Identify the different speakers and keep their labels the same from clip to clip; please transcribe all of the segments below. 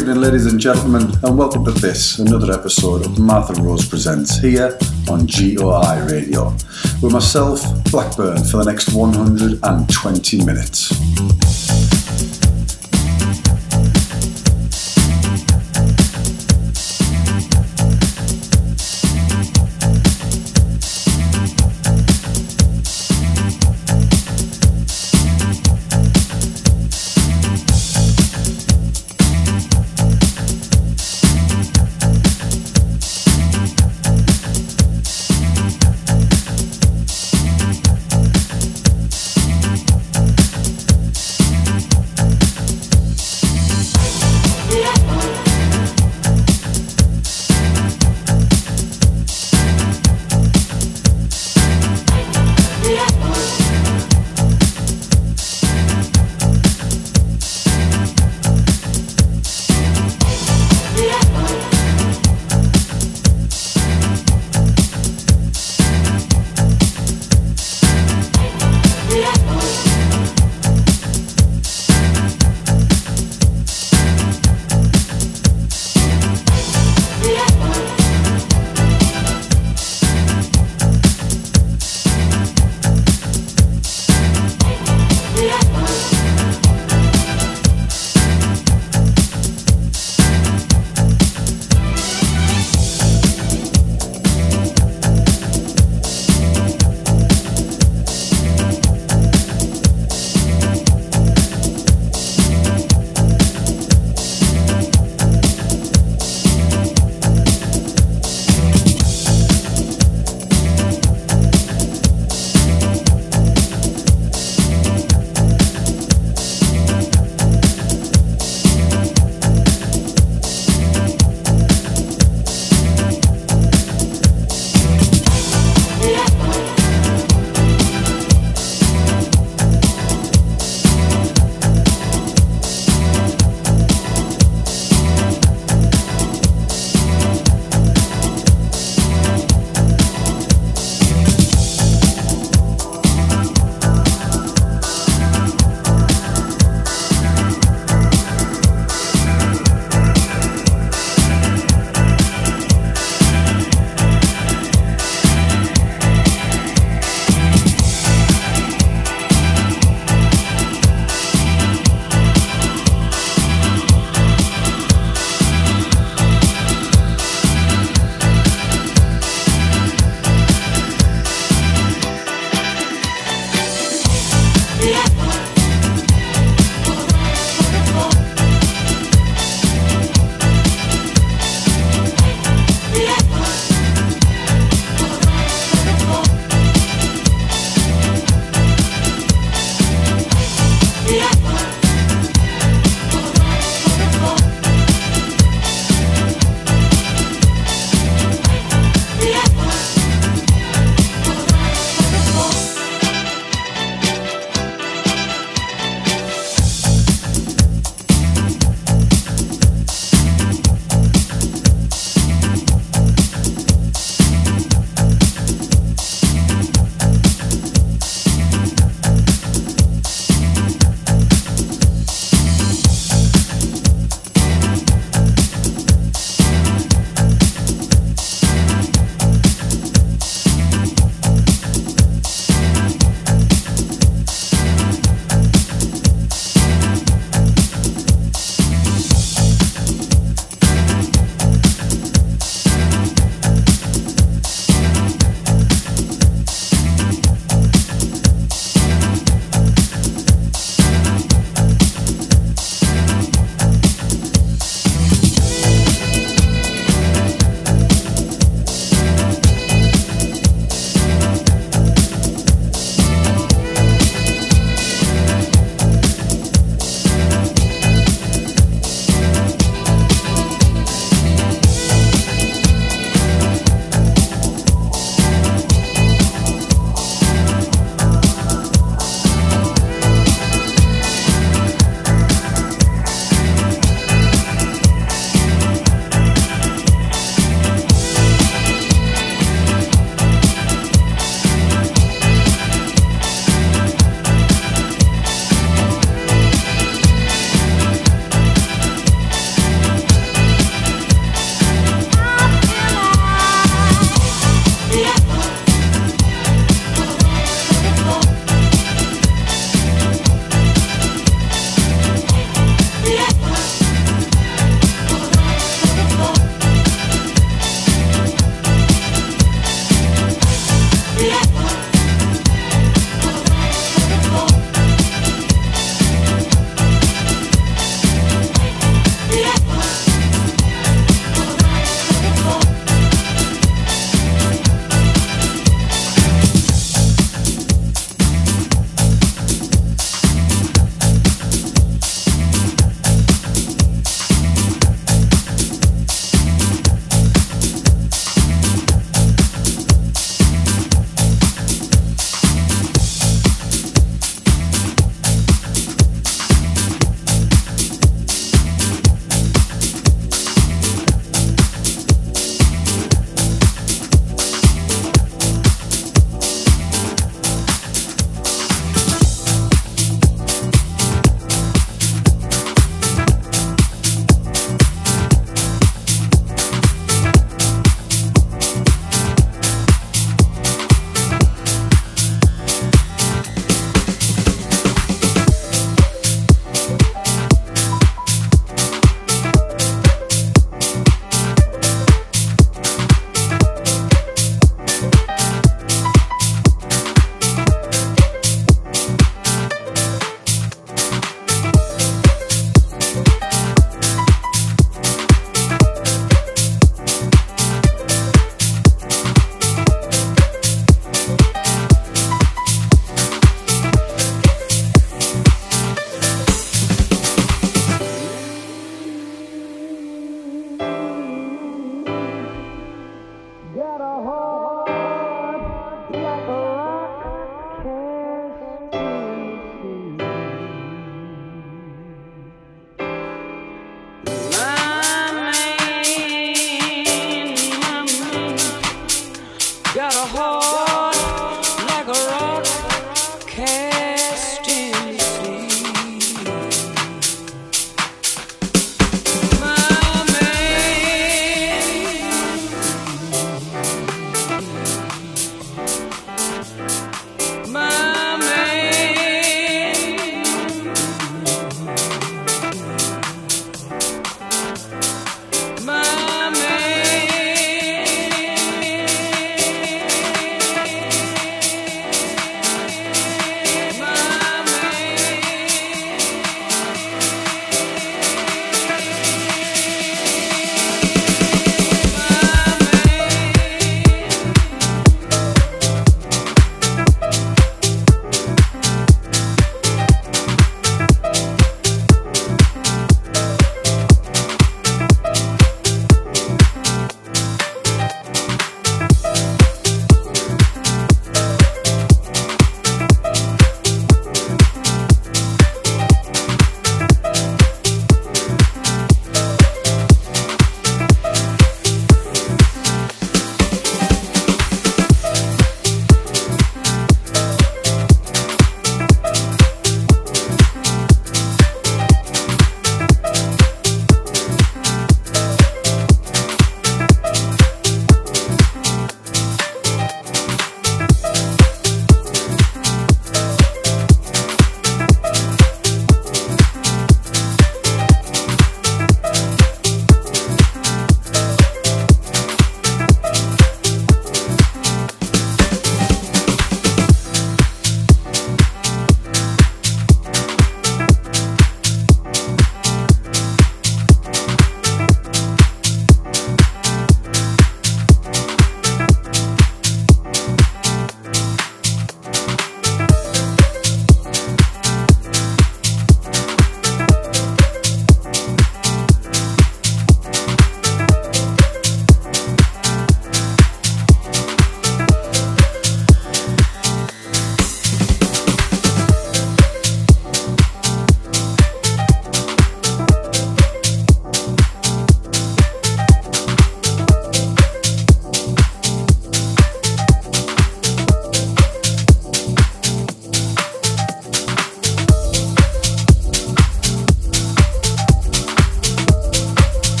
Speaker 1: Evening, ladies and gentlemen, and welcome to this, another episode of Martha Rose Presents here on GOI Radio, with myself, Blackburn, for the next 120 minutes.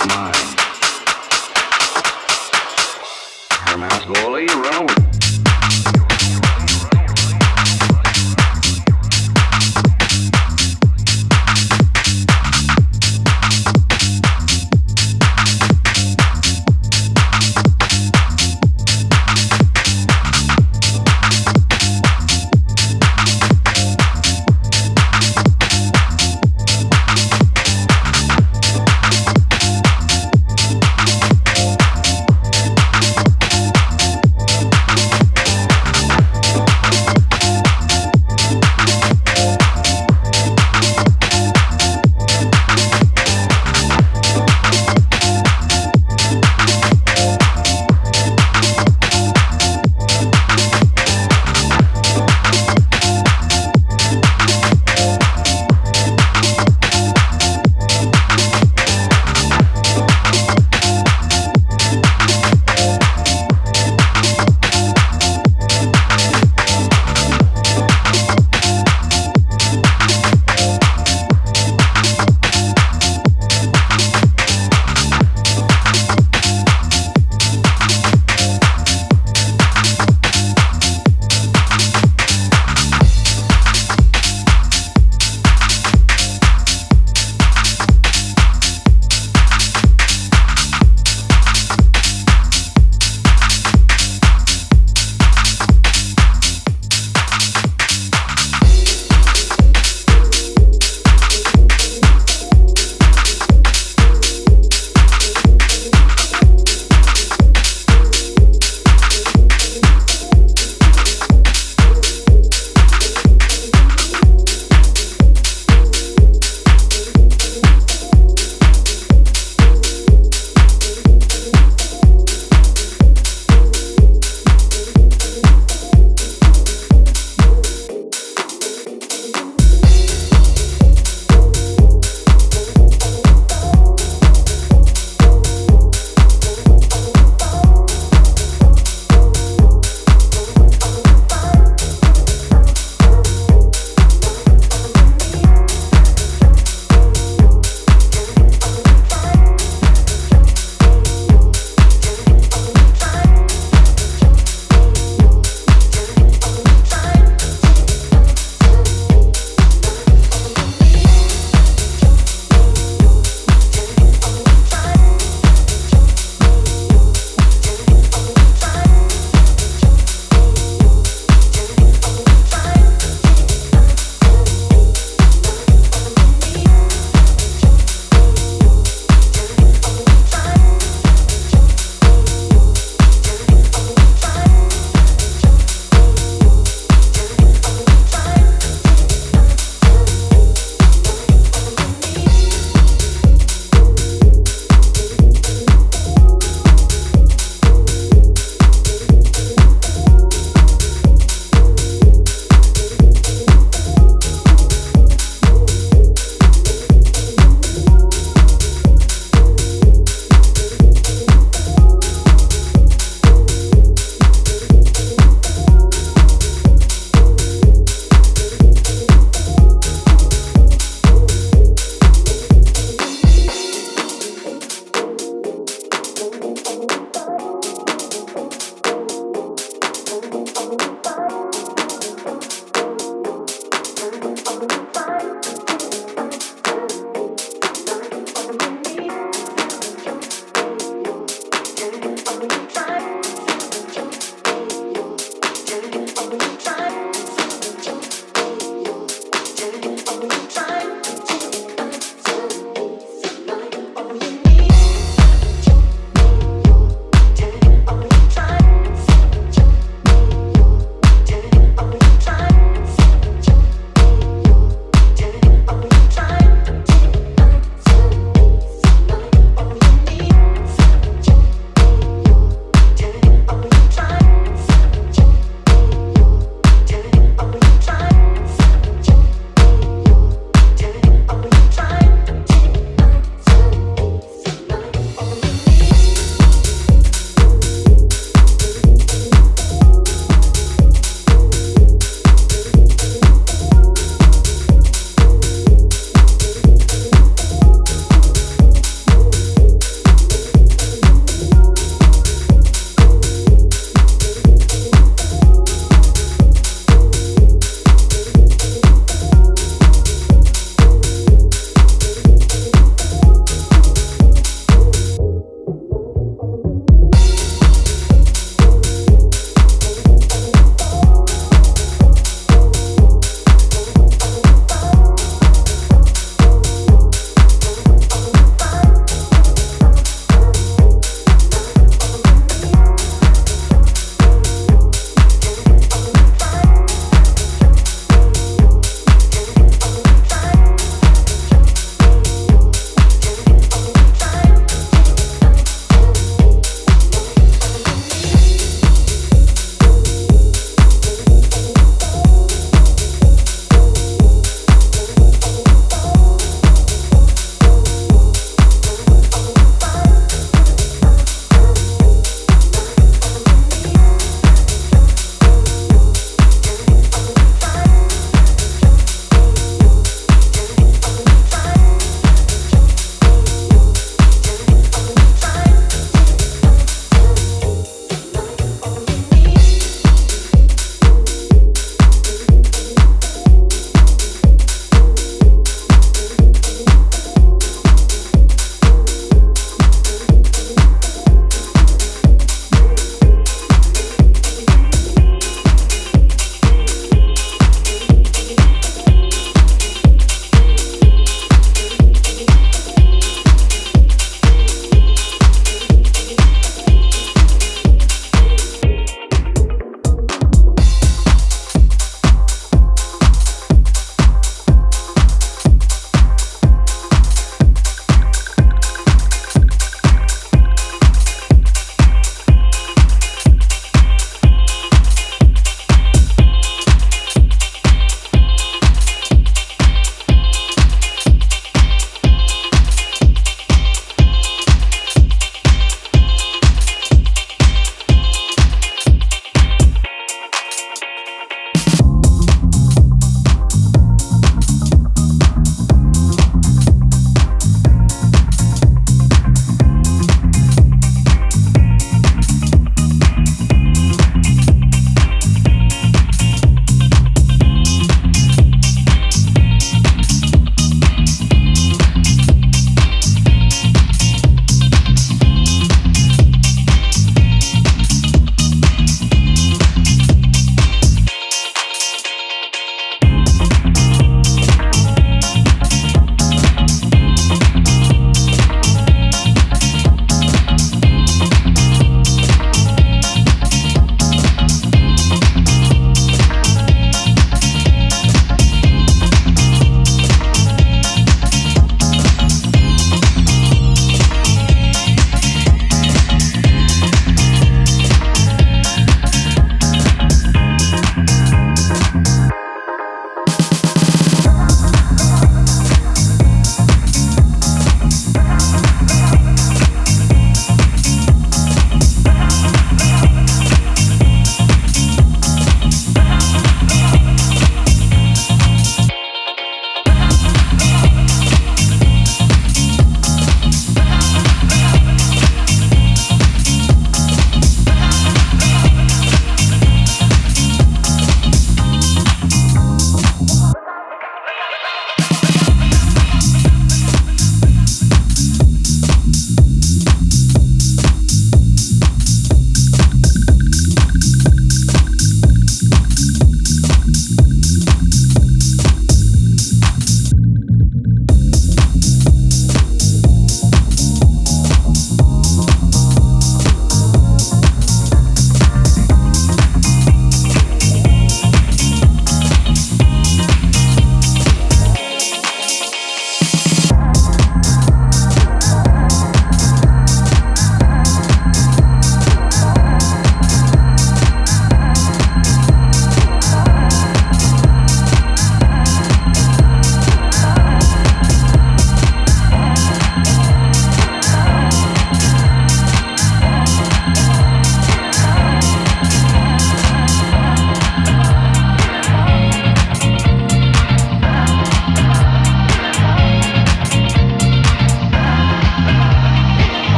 Speaker 2: Lost mine. Hermouse Goalie, run away.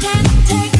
Speaker 3: can't take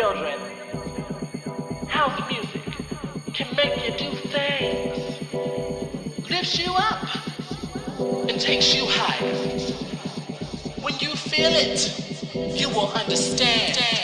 Speaker 3: children.
Speaker 4: House
Speaker 3: music
Speaker 4: can make you do things, lifts you up, and takes you higher. When you feel it, you
Speaker 5: will understand.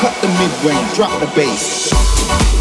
Speaker 5: Cut the mid range, drop the bass.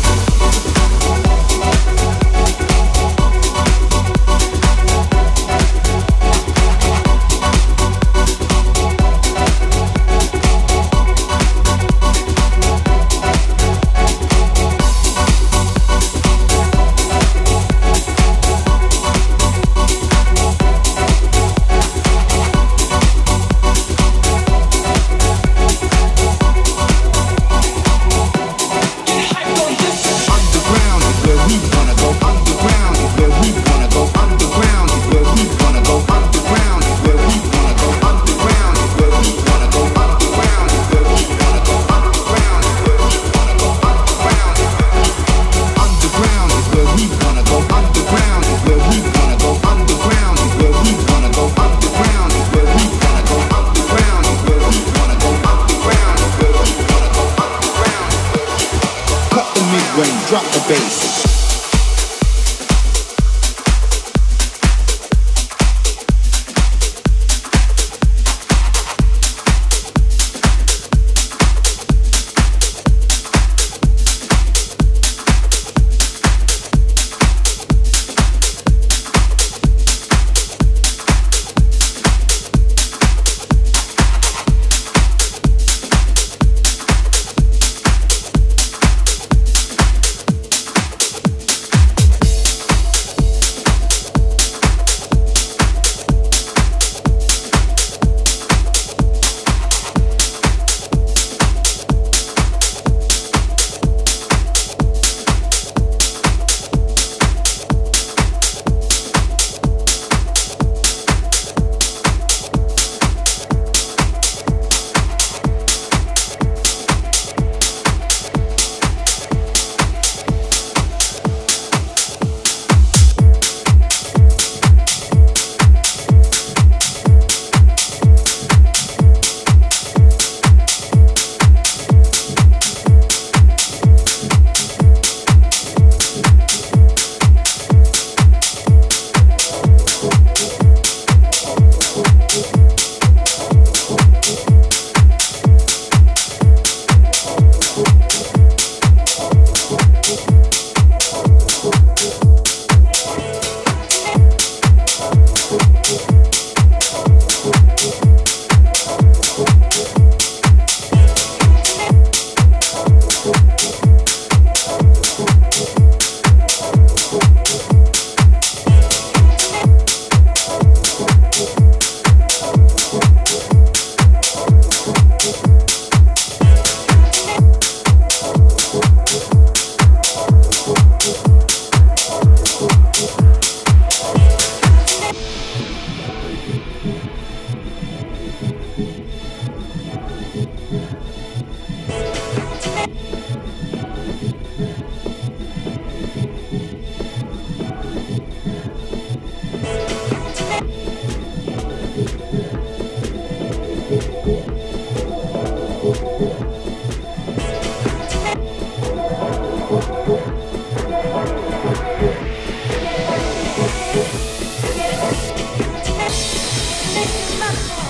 Speaker 1: Make your muscle.